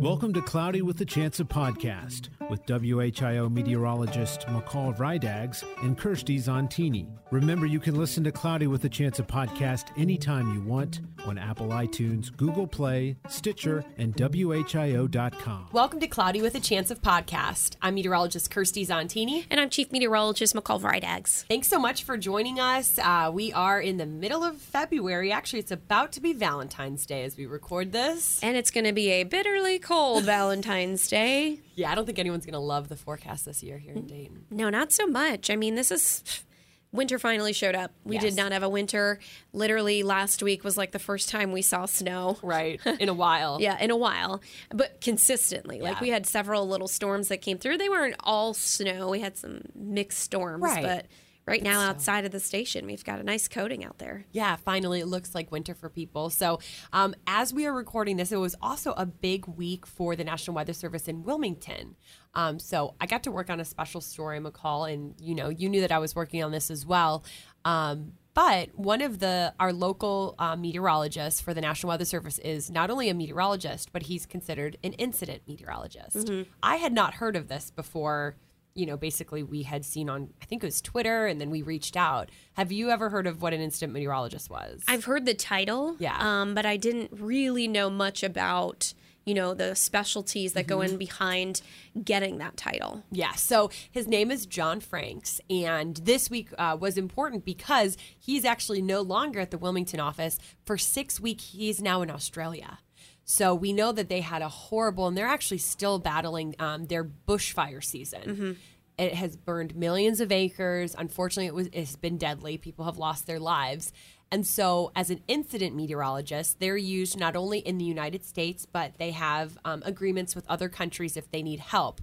Welcome to Cloudy with a Chance of Podcast with WHIO meteorologist McCall Vrydags and Kirstie Zontini. Remember, you can listen to Cloudy with a Chance of Podcast anytime you want on Apple iTunes, Google Play, Stitcher, and WHIO.com. Welcome to Cloudy with a Chance of Podcast. I'm meteorologist Kirstie Zontini. And I'm Chief Meteorologist McCall Vrydags. Thanks so much for joining us. Uh, we are in the middle of February. Actually, it's about to be Valentine's Day as we record this. And it's going to be a bitterly cold Valentine's Day. Yeah, I don't think anyone's going to love the forecast this year here in Dayton. No, not so much. I mean, this is winter finally showed up. We Yes. did not have a winter. Literally last week was like the first time we saw snow. Right, in a while. Yeah, in a while, but consistently. Like we had several little storms that came through. They weren't all snow. We had some mixed storms, Right. but right now still. outside of the station, we've got a nice coating out there. Yeah, finally, it looks like winter for people. So, um, as we are recording this, it was also a big week for the National Weather Service in Wilmington. Um, so, I got to work on a special story, McCall, and you know, you knew that I was working on this as well. Um, but one of the our local uh, meteorologists for the National Weather Service is not only a meteorologist, but he's considered an incident meteorologist. I had not heard of this before you know, basically we had seen on, I think it was Twitter, and then we reached out. Have you ever heard of what an incident meteorologist was? I've heard the title, Yeah. um, but I didn't really know much about you know the specialties that Mm-hmm. go in behind getting that title. Yeah, so his name is John Franks, and this week uh, was important because he's actually no longer at the Wilmington office. For six weeks, he's now in Australia. So we know that they had a horrible, and they're actually still battling um, their bushfire season. It has burned millions of acres. Unfortunately, it was it's been deadly. People have lost their lives. And so, as an incident meteorologist, they're used not only in the United States, but they have um, agreements with other countries if they need help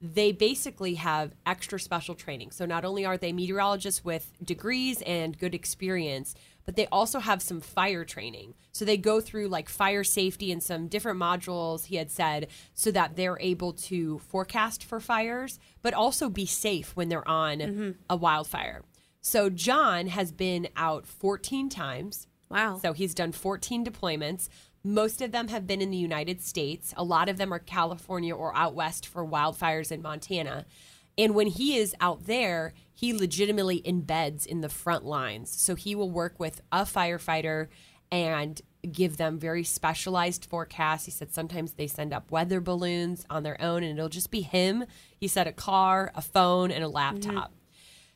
they basically have extra special training. So not only are they meteorologists with degrees and good experience, but they also have some fire training. So they go through like fire safety and some different modules, he had said, so that they're able to forecast for fires, but also be safe when they're on mm-hmm. a wildfire. So John has been out 14 times. Wow. So he's done 14 deployments. Most of them have been in the United States. A lot of them are California or out west for wildfires in Montana. And when he is out there, he legitimately embeds in the front lines. So he will work with a firefighter and give them very specialized forecasts. He said sometimes they send up weather balloons on their own and it'll just be him. He said a car, a phone, and a laptop. Mm-hmm.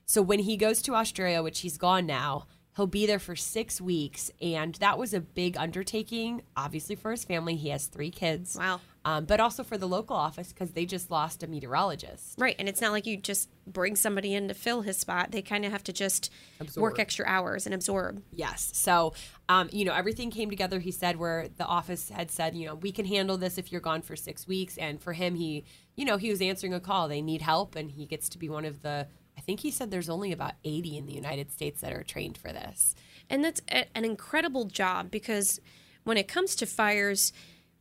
So when he goes to Australia, which he's gone now, he'll be there for six weeks. And that was a big undertaking, obviously, for his family. He has three kids. Wow. Um, but also for the local office because they just lost a meteorologist. Right, and it's not like you just bring somebody in to fill his spot. They kind of have to just Absorb. work extra hours and absorb. Yes. So, um, you know, everything came together. He said where the office had said, you know, we can handle this if you're gone for six weeks. And for him, he, you know, he was answering a call. They need help, and he gets to be one of the. I think he said there's only about 80 in the United States that are trained for this. And that's a, an incredible job because when it comes to fires,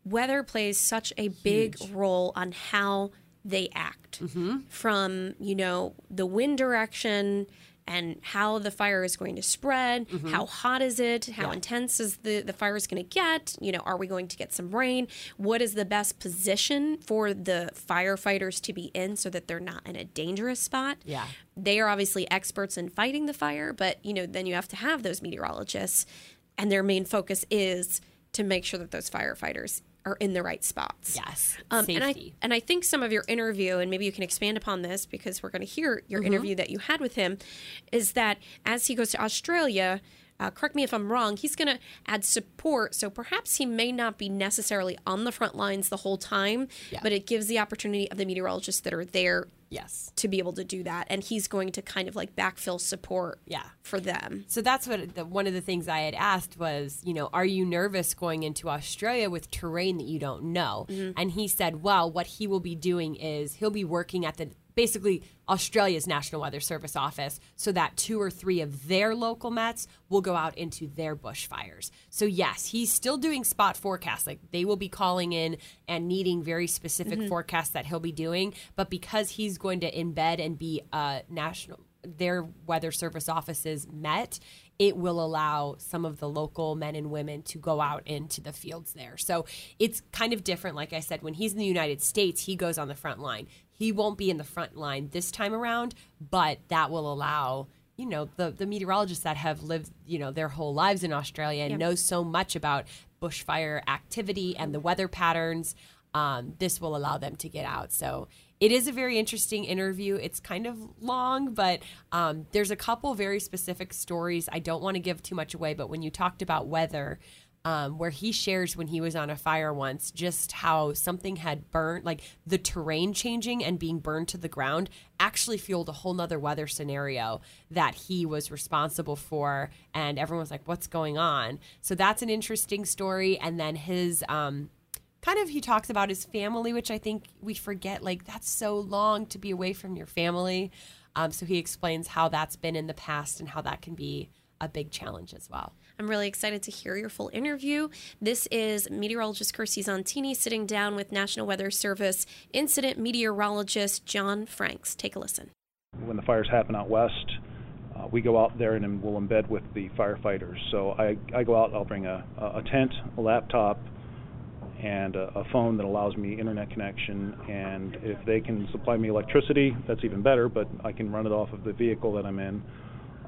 weather plays such a big role on how they act. Mm-hmm. From, you know, the wind direction and how the fire is going to spread, mm-hmm. how hot is it, how intense is the, the fire is going to get, you know, are we going to get some rain? What is the best position for the firefighters to be in so that they're not in a dangerous spot? Yeah. they are obviously experts in fighting the fire, but you know, then you have to have those meteorologists, and their main focus is to make sure that those firefighters are in the right spots. Yes. Um, and I and I think some of your interview, and maybe you can expand upon this because we're going to hear your Mm-hmm. interview that you had with him, is that as he goes to Australia, uh, correct me if I'm wrong, he's going to add support. So perhaps he may not be necessarily on the front lines the whole time, Yeah. but it gives the opportunity of the meteorologists that are there Yes. to be able to do that. And he's going to kind of like backfill support Yeah. for them. So that's what the, one of the things I had asked was, you know, are you nervous going into Australia with terrain that you don't know? And he said, well, what he will be doing is he'll be working at the basically Australia's National Weather Service office so that two or three of their local Mets will go out into their bushfires. So yes, he's still doing spot forecasts. Like they will be calling in and needing very specific mm-hmm. forecasts that he'll be doing, but because he's going to embed and be a national their weather service offices met, it will allow some of the local men and women to go out into the fields there. So it's kind of different. Like I said, when he's in the United States, he goes on the front line. He won't be in the front line this time around, but that will allow you know the the meteorologists that have lived you know their whole lives in Australia and know so much about bushfire activity and the weather patterns um, this will allow them to get out. So it is a very interesting interview. It's kind of long, but um, there's a couple very specific stories. I don't want to give too much away, but when you talked about weather, um, where he shares when he was on a fire once, just how something had burned, like the terrain changing and being burned to the ground, actually fueled a whole nother weather scenario that he was responsible for. And everyone was like, what's going on? So that's an interesting story. And then his, um, kind of he talks about his family which i think we forget like that's so long to be away from your family um, so he explains how that's been in the past and how that can be a big challenge as well I'm really excited to hear your full interview. This is meteorologist Kirstie Zontini sitting down with National Weather Service incident meteorologist John Franks. Take a listen. when the fires happen out west, uh, we go out there and we'll embed with the firefighters. So I, I go out, I'll bring a, a tent, a laptop, and a, a phone that allows me internet connection. And if they can supply me electricity, that's even better, but I can run it off of the vehicle that I'm in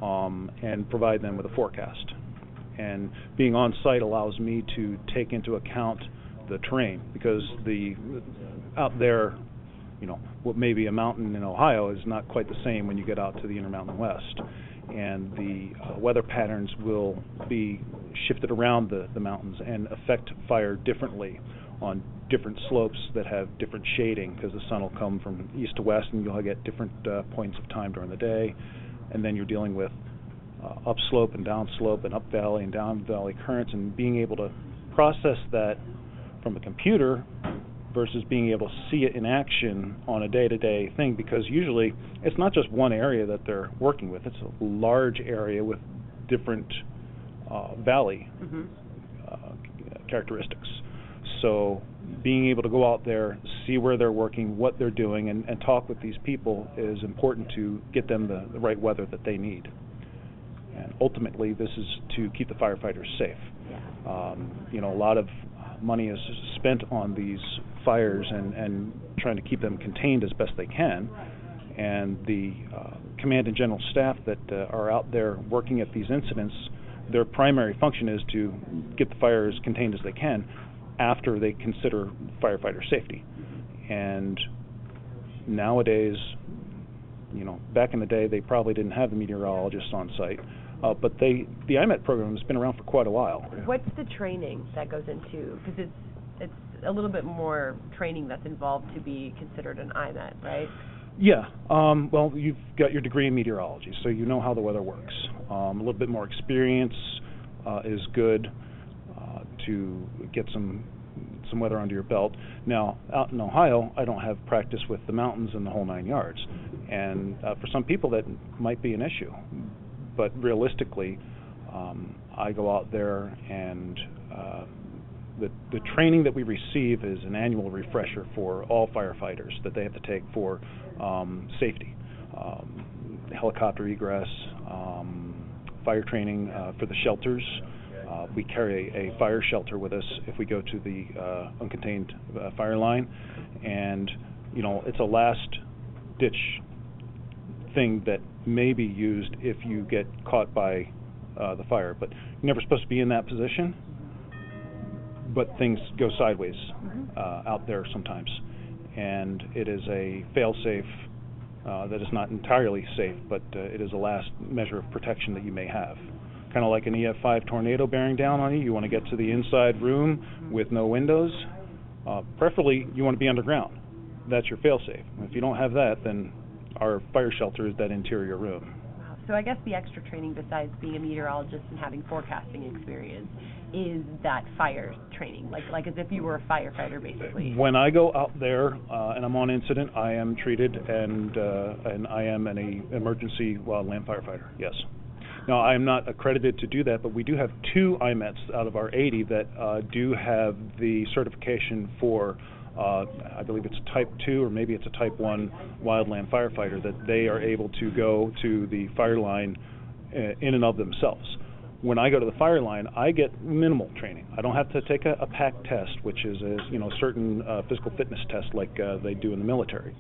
um, and provide them with a forecast. And being on site allows me to take into account the terrain because the out there you know, what may be a mountain in Ohio is not quite the same when you get out to the Intermountain West. And the uh, weather patterns will be shifted around the, the mountains and affect fire differently on different slopes that have different shading because the sun will come from east to west and you'll get different uh, points of time during the day. And then you're dealing with uh, upslope and downslope and up valley and down valley currents and being able to process that from a computer versus being able to see it in action on a day-to-day thing because usually it's not just one area that they're working with. It's a large area with different uh, valley uh, characteristics. So being able to go out there see where they're working what they're doing and, and talk with these people is important to get them the, the right weather that they need and ultimately this is to keep the firefighters safe um, you know a lot of money is spent on these fires and, and trying to keep them contained as best they can. And the uh, command and general staff that uh, are out there working at these incidents, their primary function is to get the fires contained as they can after they consider firefighter safety. And nowadays, you know, back in the day, they probably didn't have the meteorologists on site. Uh, but they, the IMET program has been around for quite a while. What's the training that goes into? Because it's it's a little bit more training that's involved to be considered an IMET, right? Yeah. Um, well, you've got your degree in meteorology, so you know how the weather works. Um, a little bit more experience uh, is good uh, to get some some weather under your belt. Now, out in Ohio, I don't have practice with the mountains and the whole nine yards, and uh, for some people that might be an issue. But realistically, um, I go out there and uh, the, the training that we receive is an annual refresher for all firefighters that they have to take for um, safety, um, helicopter egress, um, fire training uh, for the shelters. Uh, we carry a, a fire shelter with us if we go to the uh, uncontained uh, fire line, and you know it's a last ditch thing that may be used if you get caught by uh, the fire, but you're never supposed to be in that position but things go sideways uh, out there sometimes. And it is a fail-safe uh, that is not entirely safe, but uh, it is a last measure of protection that you may have. kind of like an EF5 tornado bearing down on you. You want to get to the inside room with no windows. Uh, preferably, you want to be underground. That's your failsafe. If you don't have that, then our fire shelter is that interior room. Wow. So I guess the extra training, besides being a meteorologist and having forecasting experience, is that fire training, like like as if you were a firefighter, basically. When I go out there uh, and I'm on incident, I am treated and uh, and I am an emergency wildland firefighter. Yes. Now, I am not accredited to do that, but we do have two IMETs out of our 80 that uh, do have the certification for, uh, I believe it's a Type 2 or maybe it's a Type 1 wildland firefighter, that they are able to go to the fire line uh, in and of themselves. When I go to the fire line, I get minimal training. I don't have to take a, a PAC test, which is a you know certain uh, physical fitness test like uh, they do in the military.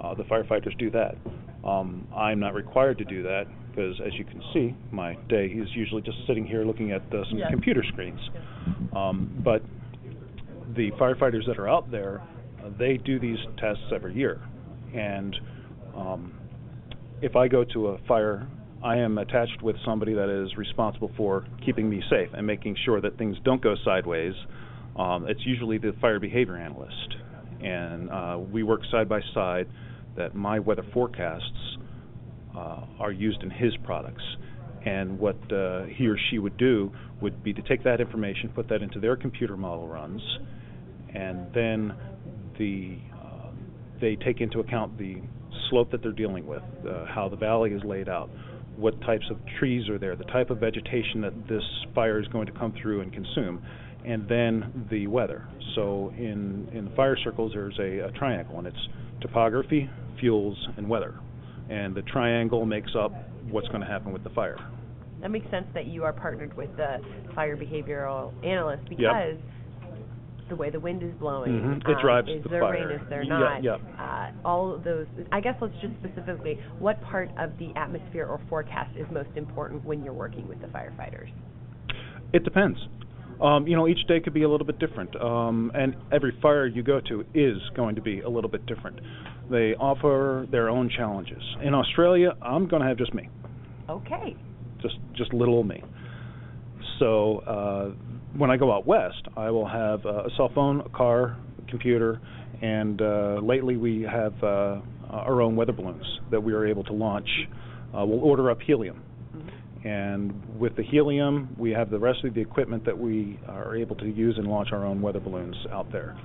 Uh, the firefighters do that. Um, I'm not required to do that because, as you can see, my day is usually just sitting here looking at uh, some computer screens. Um, but the firefighters that are out there, uh, they do these tests every year. And um, if I go to a fire, I am attached with somebody that is responsible for keeping me safe and making sure that things don't go sideways. Um, it's usually the fire behavior analyst. And uh, we work side by side that my weather forecasts uh, are used in his products. And what uh, he or she would do would be to take that information, put that into their computer model runs, and then the uh, they take into account the slope that they're dealing with, uh, how the valley is laid out, what types of trees are there, the type of vegetation that this fire is going to come through and consume, and then the weather. So in in the fire circles, there's a, a triangle, and it's topography, fuels, and weather and the triangle makes up what's going to happen with the fire. That makes sense that you are partnered with the fire behavioral analyst because yep. The way the wind is blowing, mm-hmm. it um, drives is the there fire. rain, is there not? Yeah, uh, all of those. I guess let's just specifically, what part of the atmosphere or forecast is most important when you're working with the firefighters? It depends. Um, you know, each day could be a little bit different, um, and every fire you go to is going to be a little bit different. They offer their own challenges. In Australia, I'm going to have just me. Okay. Just just little me. So uh, when I go out west, I will have uh, a cell phone, a car, a computer, and uh, lately we have uh, our own weather balloons that we are able to launch. Uh, we'll order up helium and with the helium, we have the rest of the equipment that we are able to use and launch our own weather balloons out there.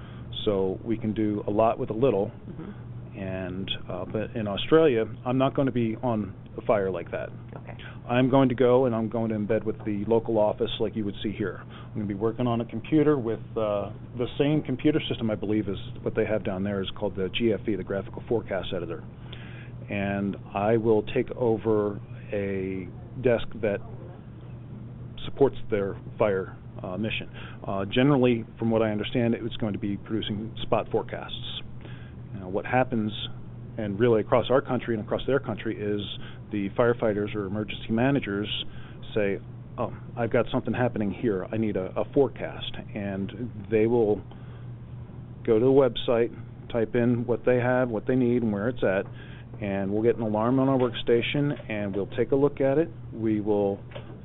So we can do a lot with a little. Mm-hmm. And uh, but in Australia, I'm not going to be on a fire like that. Okay. I'm going to go and I'm going to embed with the local office like you would see here. I'm going to be working on a computer with uh, the same computer system I believe is what they have down there is called the GFE, the Graphical Forecast Editor. And I will take over a desk that supports their fire uh, mission. Uh, generally, from what I understand, it's going to be producing spot forecasts. What happens, and really across our country and across their country, is the firefighters or emergency managers say, "Oh, I've got something happening here. I need a, a forecast," and they will go to the website, type in what they have, what they need, and where it's at and we'll get an alarm on our workstation and we'll take a look at it. We will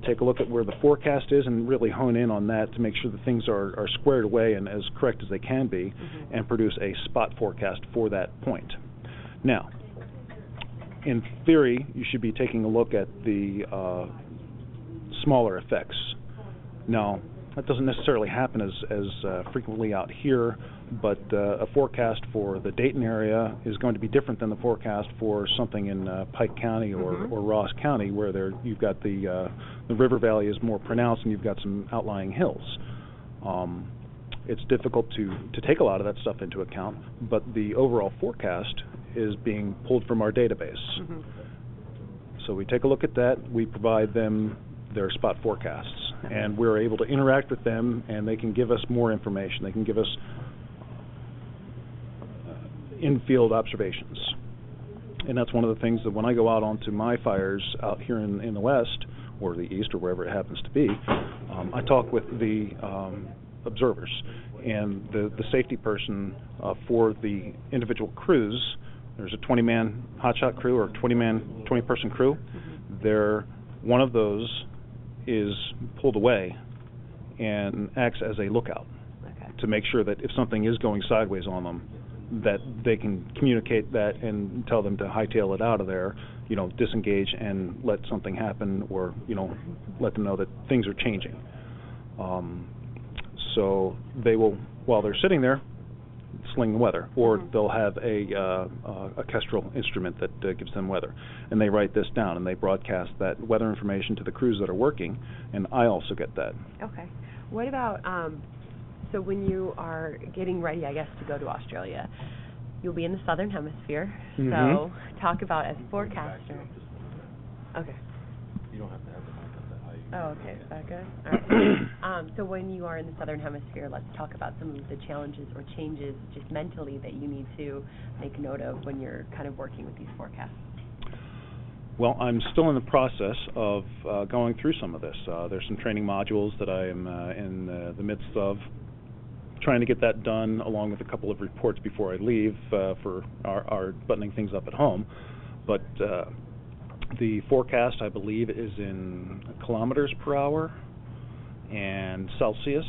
take a look at where the forecast is and really hone in on that to make sure that things are, are squared away and as correct as they can be mm-hmm. and produce a spot forecast for that point. Now, in theory, you should be taking a look at the uh, smaller effects. Now, that doesn't necessarily happen as, as uh, frequently out here but uh, a forecast for the Dayton area is going to be different than the forecast for something in uh, Pike County or, mm-hmm. or Ross County, where there you've got the uh, the river valley is more pronounced and you've got some outlying hills. Um, it's difficult to to take a lot of that stuff into account, but the overall forecast is being pulled from our database. Mm-hmm. So we take a look at that. We provide them their spot forecasts, and we're able to interact with them, and they can give us more information. They can give us in-field observations. And that's one of the things that when I go out onto my fires out here in, in the west or the east or wherever it happens to be, um, I talk with the um, observers and the, the safety person uh, for the individual crews. There's a 20-man hotshot crew or 20-man, 20-person crew. They're one of those is pulled away and acts as a lookout Okay. to make sure that if something is going sideways on them, that they can communicate that and tell them to hightail it out of there, you know, disengage and let something happen, or you know, let them know that things are changing. Um, so they will, while they're sitting there, sling the weather, or they'll have a uh, uh, a kestrel instrument that uh, gives them weather, and they write this down and they broadcast that weather information to the crews that are working, and I also get that. Okay. What about um, so when you are getting ready, I guess, to go to Australia, you'll be in the southern hemisphere. Mhm. So talk about as forecaster. Okay. You don't have to have the mic up that high. Oh, okay. Is that good? All right. um, so when you are in the southern hemisphere, let's talk about some of the challenges or changes just mentally that you need to make note of when you're kind of working with these forecasts. Well, I'm still in the process of uh, going through some of this. Uh, there's some training modules that I am uh, in uh, the midst of trying to get that done, along with a couple of reports before I leave uh, for our, our buttoning things up at home. But uh, the forecast, I believe, is in kilometers per hour and Celsius.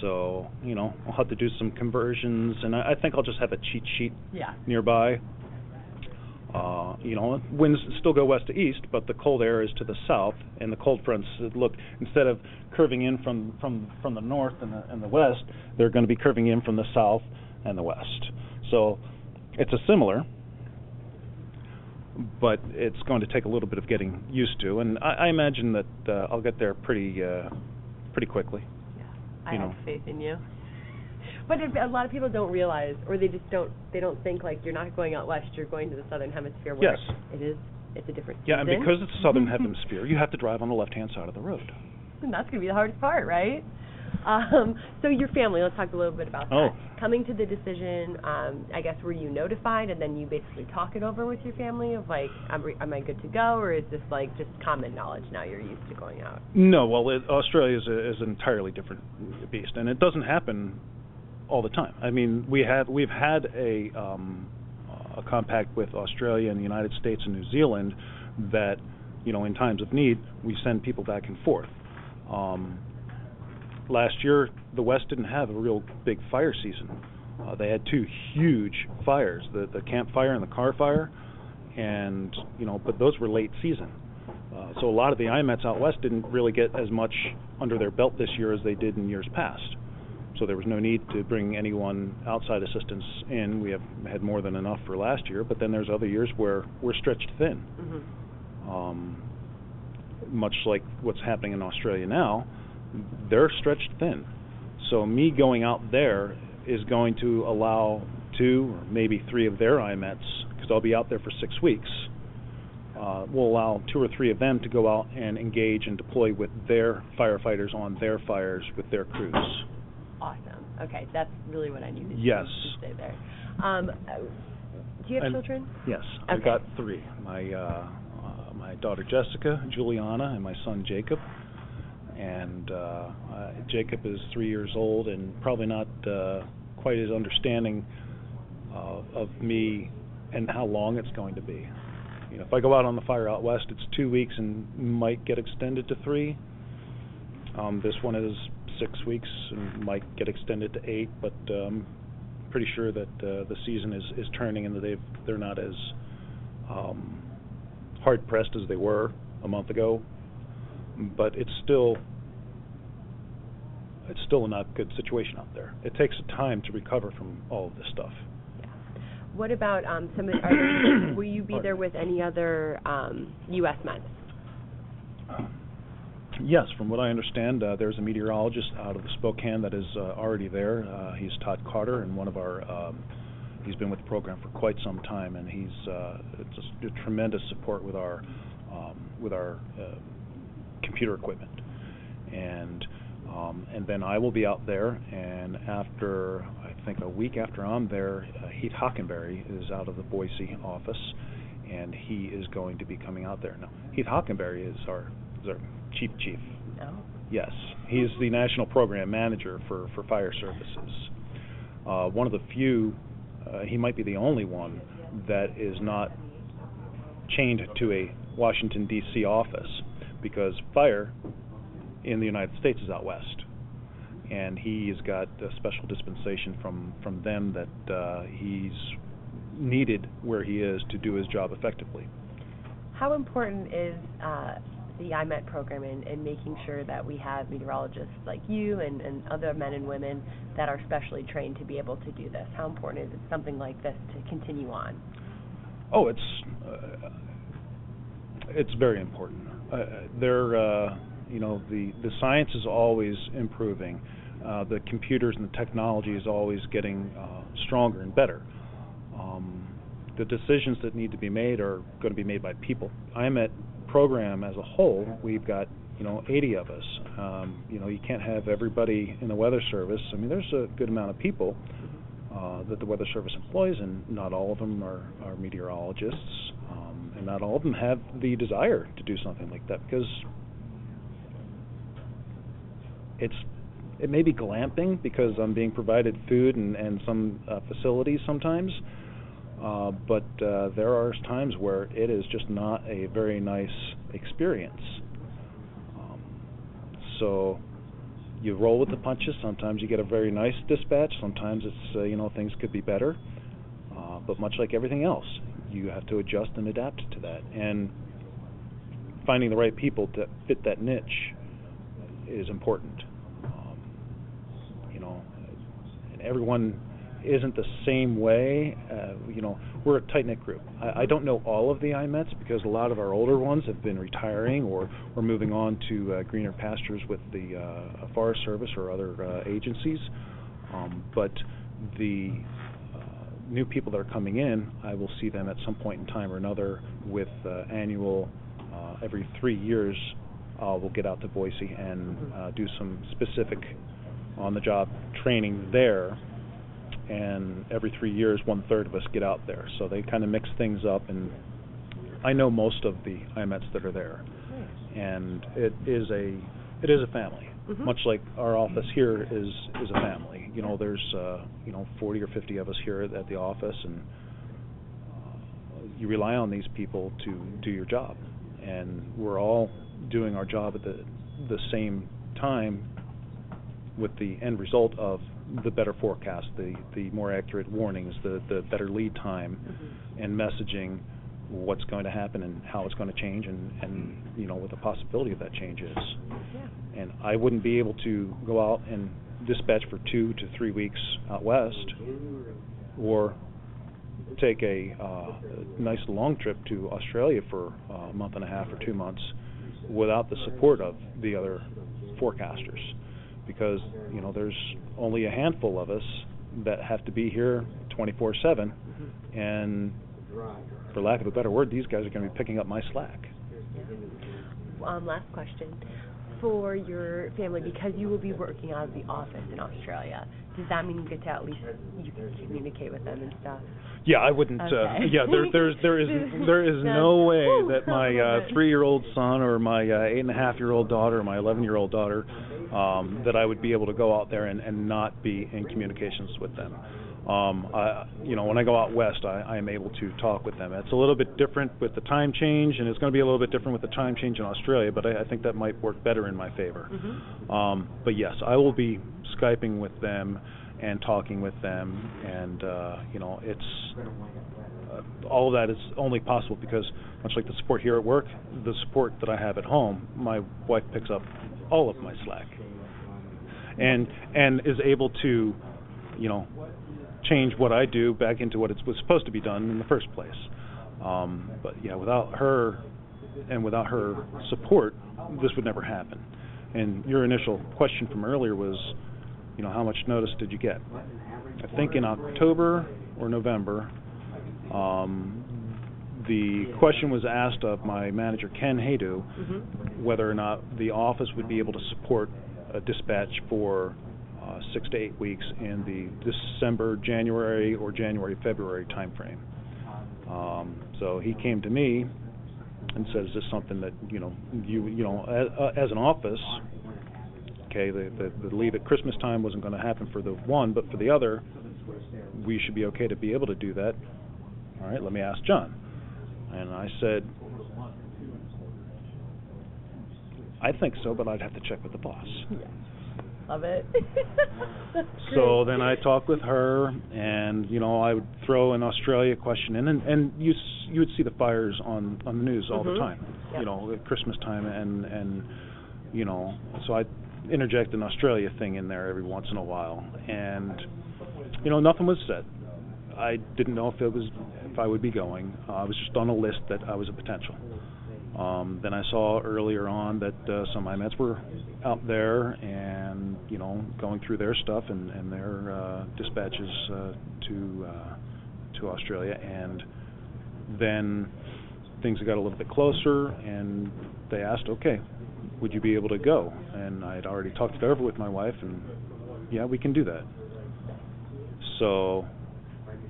So, you know, I'll have to do some conversions, and I, I think I'll just have a cheat sheet Yeah. nearby. Uh, you know, winds still go west to east, but the cold air is to the south, and the cold fronts look instead of curving in from from from the north and the and the west, they're going to be curving in from the south and the west. So it's a similar, but it's going to take a little bit of getting used to, and I, I imagine that uh, I'll get there pretty uh, pretty quickly. Yeah. I You have know. faith in you. But if, a lot of people don't realize, or they just don't, they don't think like you're not going out west, you're going to the southern hemisphere where Yes. it is, it's a different Yeah, and because it's the southern hemisphere, you have to drive on the left-hand side of the road. And that's going to be the hardest part, right? Um, so your family, let's talk a little bit about that. Oh. Coming to the decision, um, I guess were you notified, and then you basically talk it over with your family of like, am, re- am I good to go, or is this like just common knowledge now you're used to going out? No, well, it, Australia is, a, is an entirely different beast, and it doesn't happen all the time. I mean, we have we've had a um, a compact with Australia and the United States and New Zealand that you know in times of need we send people back and forth. Um, last year, the West didn't have a real big fire season. Uh, they had two huge fires, the the Camp Fire and the Carr Fire, and you know, but those were late season. Uh, so a lot of the IMETs out west didn't really get as much under their belt this year as they did in years past. So there was no need to bring anyone outside assistance in. We have had more than enough for last year, but then there's other years where we're stretched thin. Mm-hmm. Um, much like what's happening in Australia now, they're stretched thin. So me going out there is going to allow two or maybe three of their IMETs, because I'll be out there for six weeks, uh, will allow two or three of them to go out and engage and deploy with their firefighters on their fires with their crews. Awesome. Okay, that's really what I needed. Yes. To say there. Um, do you have And- children? Yes, I've got three. My uh, uh, my daughter Jessica, Juliana, and my son Jacob. And uh, uh, Jacob is three years old and probably not uh, quite as understanding of me and how long it's going to be. You know, if I go out on the fire out west, it's two weeks and might get extended to three. Um, this one is six weeks and might get extended to eight, but um, pretty sure that uh, the season is, is turning and that they've they're not as um, hard pressed as they were a month ago. But it's still it's still a not good situation out there. It takes time to recover from all of this stuff. Yeah. What about um, some? Of, are will you be Pardon. there with any other um, U.S. men? Yes, from what I understand, uh, there's a meteorologist out of the Spokane that is uh, already there. Uh, he's Todd Carter, and one of our um, he's been with the program for quite some time, and he's uh, just a tremendous support with our um, with our uh, computer equipment. And um, and then I will be out there, and after I think a week after I'm there, uh, Heath Hockenberry is out of the Boise office, and he is going to be coming out there. Now, Heath Hockenberry is our is our chief chief. No. Yes, he is the national program manager for for fire services. Uh, one of the few, uh, he might be the only one that is not chained to a Washington D.C. office because fire in the United States is out west, and he's got a special dispensation from from them that uh, he's needed where he is to do his job effectively. How important is uh, the IMET program in, in making sure that we have meteorologists like you and, and other men and women that are specially trained to be able to do this? How important is it something like this to continue on? Oh, it's uh, it's very important. Uh, they're uh, you know the the science is always improving. Uh, the computers and the technology is always getting uh, stronger and better. Um, the decisions that need to be made are going to be made by people. IMET program as a whole, we've got you know 80 of us. Um, you know you can't have everybody in the Weather Service. I mean there's a good amount of people uh, that the Weather Service employs, and not all of them are, are meteorologists, um, and not all of them have the desire to do something like that because it's it may be glamping because I'm being provided food and, and some uh, facilities sometimes, uh, but uh, there are times where it is just not a very nice experience. Um, so you roll with the punches. Sometimes you get a very nice dispatch. Sometimes it's uh, you know things could be better. Uh, but much like everything else, you have to adjust and adapt to that. And finding the right people to fit that niche is important. Um, you know, and everyone isn't the same way. Uh, you know, we're a tight knit group. I, I don't know all of the IMETs because a lot of our older ones have been retiring or, or moving on to uh, greener pastures with the uh, Forest Service or other uh, agencies. Um, but the uh, new people that are coming in, I will see them at some point in time or another with uh, annual, uh, every three years, uh, we'll get out to Boise and uh, do some specific on the job training there and every three years, one third of us get out there. So they kind of mix things up, and I know most of the IMETs that are there, and it is a it is a family, Mhm. much like our office here is is a family. You know, there's uh, you know 40 or 50 of us here at, at the office, and uh, you rely on these people to do your job, and we're all doing our job at the the same time with the end result of the better forecast, the the more accurate warnings, the the better lead time, and messaging what's going to happen and how it's going to change, and and you know what the possibility of that change is. Yeah. And I wouldn't be able to go out and dispatch for two to three weeks out west, or take a uh, nice long trip to Australia for uh, a month and a half or two months without the support of the other forecasters because you know there's only a handful of us that have to be here 24/7 and for lack of a better word these guys are going to be picking up my slack. Um, last question. For your family, because you will be working out of the office in Australia, does that mean you get to at least you can communicate with them and stuff? Yeah, I wouldn't. Uh, yeah, there, there's there is there is no way that my uh, three-year-old son or my uh, eight and a half-year-old daughter or my eleven-year-old daughter um, that I would be able to go out there and, and not be in communications with them. Um, I, you know, when I go out west, I, I am able to talk with them. It's a little bit different with the time change, and it's going to be a little bit different with the time change in Australia. But I, I think that might work better in my favor. Um, but yes, I will be skyping with them and talking with them, and uh, you know, it's uh, all of that is only possible because much like the support here at work, the support that I have at home, my wife picks up all of my slack, and and is able to, you know, change what I do back into what it was supposed to be done in the first place. Um, but yeah, without her and without her support, this would never happen. And your initial question from earlier was, you know, how much notice did you get? I think in October or November, um, the question was asked of my manager Ken Haydu whether or not the office would be able to support a dispatch for uh, six to eight weeks in the December, January, or January, February timeframe. Um, so he came to me and said, "Is this something that you know you you know as, uh, as an office?" Okay, the, the the leave at Christmas time wasn't going to happen for the one, but for the other, we should be okay to be able to do that. All right, let me ask John. And I said, I think so, but I'd have to check with the boss. Love it. So then I talked with her, and you know I would throw an Australia question in, and, and you s- you would see the fires on on the news all the Mhm. time, Yep. you know, at Christmas time, and and you know, so I interject an Australia thing in there every once in a while, and you know nothing was said. I didn't know if it was if I would be going. Uh, I was just on a list that I was a potential. Um, then I saw earlier on that uh, some IMETs were out there and you know going through their stuff and, and their uh, dispatches uh, to uh, to Australia, and then things got a little bit closer, and they asked, okay, would you be able to go? And I had already talked it over with my wife, and yeah, we can do that. So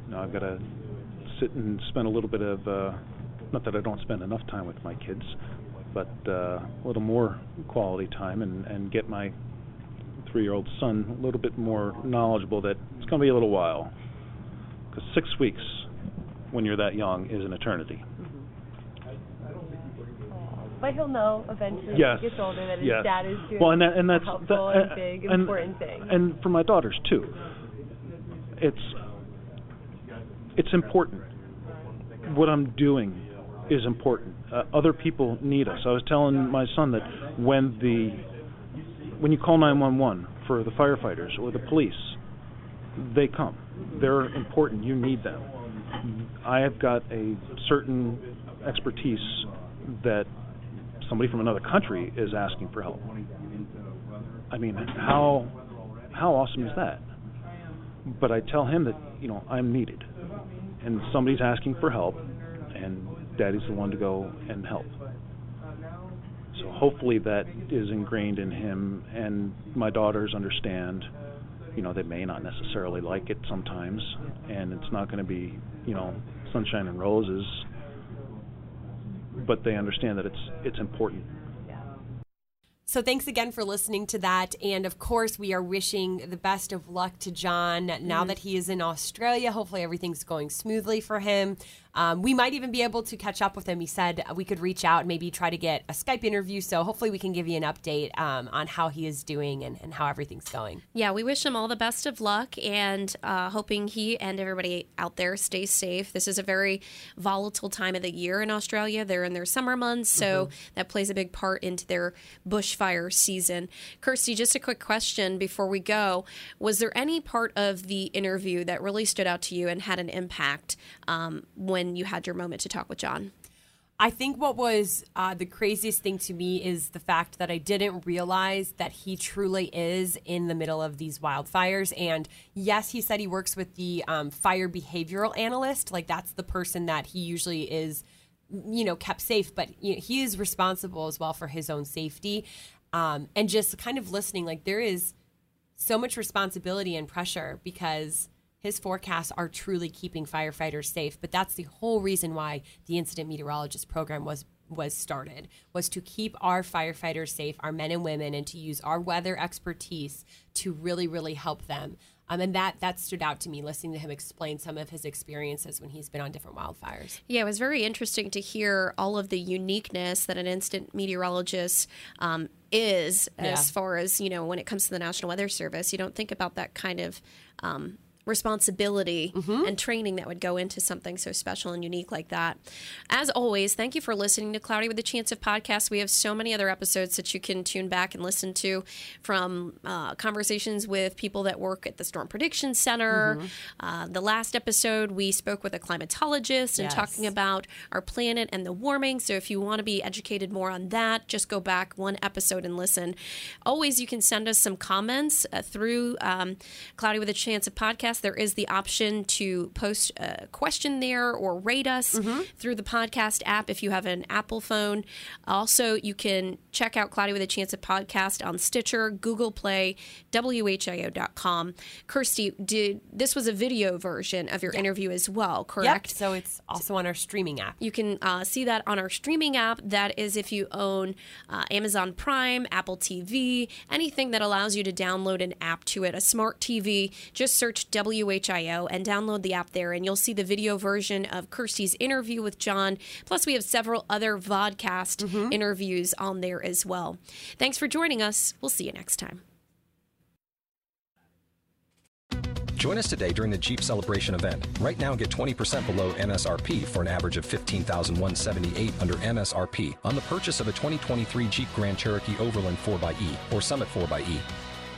now I've got to sit and spend a little bit of uh, not that I don't spend enough time with my kids, but uh, a little more quality time and, and get my three-year-old son a little bit more knowledgeable that it's going to be a little while. Because six weeks when you're that young is an eternity. But he'll know eventually Yes. when he gets older that his yes. dad is doing well, and that, and that's a helpful that, and big, and, important thing. And for my daughters too. It's it's important. What I'm doing is important. Uh, other people need us. I was telling my son that when the when you call 911 for the firefighters or the police, they come. They're important. You need them. I have got a certain expertise that somebody from another country is asking for help. I mean, how how awesome is that? But I tell him that you know I'm needed, and somebody's asking for help, and Daddy's the one to go and help. So hopefully that is ingrained in him, and my daughters understand. You know, they may not necessarily like it sometimes, and it's not going to be you know sunshine and roses, but they understand that it's it's important. So thanks again for listening to that. And of course, we are wishing the best of luck to John now mm-hmm. that he is in Australia. Hopefully, everything's going smoothly for him. Um, we might even be able to catch up with him. He said we could reach out and maybe try to get a Skype interview. So hopefully, we can give you an update um, on how he is doing and, and how everything's going. Yeah, we wish him all the best of luck and uh, hoping he and everybody out there stays safe. This is a very volatile time of the year in Australia. They're in their summer months, so that plays a big part into their bushfire season. Kirstie, just a quick question before we go. Was there any part of the interview that really stood out to you and had an impact um, when you had your moment to talk with John? I think what was uh, the craziest thing to me is the fact that I didn't realize that he truly is in the middle of these wildfires. And yes, he said he works with the um, fire behavioral analyst. Like that's the person that he usually is, you know, kept safe. But you know, he is responsible as well for his own safety. Um, and just kind of listening, like there is so much responsibility and pressure because his forecasts are truly keeping firefighters safe but that's the whole reason why the incident meteorologist program was was started was to keep our firefighters safe our men and women and to use our weather expertise to really really help them um, and that that stood out to me listening to him explain some of his experiences when he's been on different wildfires Yeah, it was very interesting to hear all of the uniqueness that an incident meteorologist um, is Yeah. as far as, you know, when it comes to the National Weather Service. You don't think about that kind of um, responsibility and training that would go into something so special and unique like that. As always, thank you for listening to Cloudy with a Chance of Podcast. We have so many other episodes that you can tune back and listen to from uh, conversations with people that work at the Storm Prediction Center. Uh, the last episode, we spoke with a climatologist and Yes. talking about our planet and the warming. So if you want to be educated more on that, just go back one episode and listen. Always, you can send us some comments uh, through um, Cloudy with a Chance of Podcast. There is the option to post a question there or rate us through the podcast app if you have an Apple phone. Also, you can check out Cloudy with a Chance of Podcast on Stitcher, Google Play, WHIO.com. Kirstie, did this was a video version of your interview as well, correct? Yep. So it's also on our streaming app. You can uh, see that on our streaming app. That is if you own uh, Amazon Prime, Apple TV, anything that allows you to download an app to it, a smart TV. Just search WHIO and download the app there, and you'll see the video version of Kirstie's interview with John. Plus, we have several other vodcast mm-hmm. interviews on there as well. Thanks for joining us. We'll see you next time. Join us today during the Jeep Celebration event. Right now, get 20% below MSRP for an average of 15178 under MSRP on the purchase of a 2023 Jeep Grand Cherokee Overland 4xE or Summit 4xE.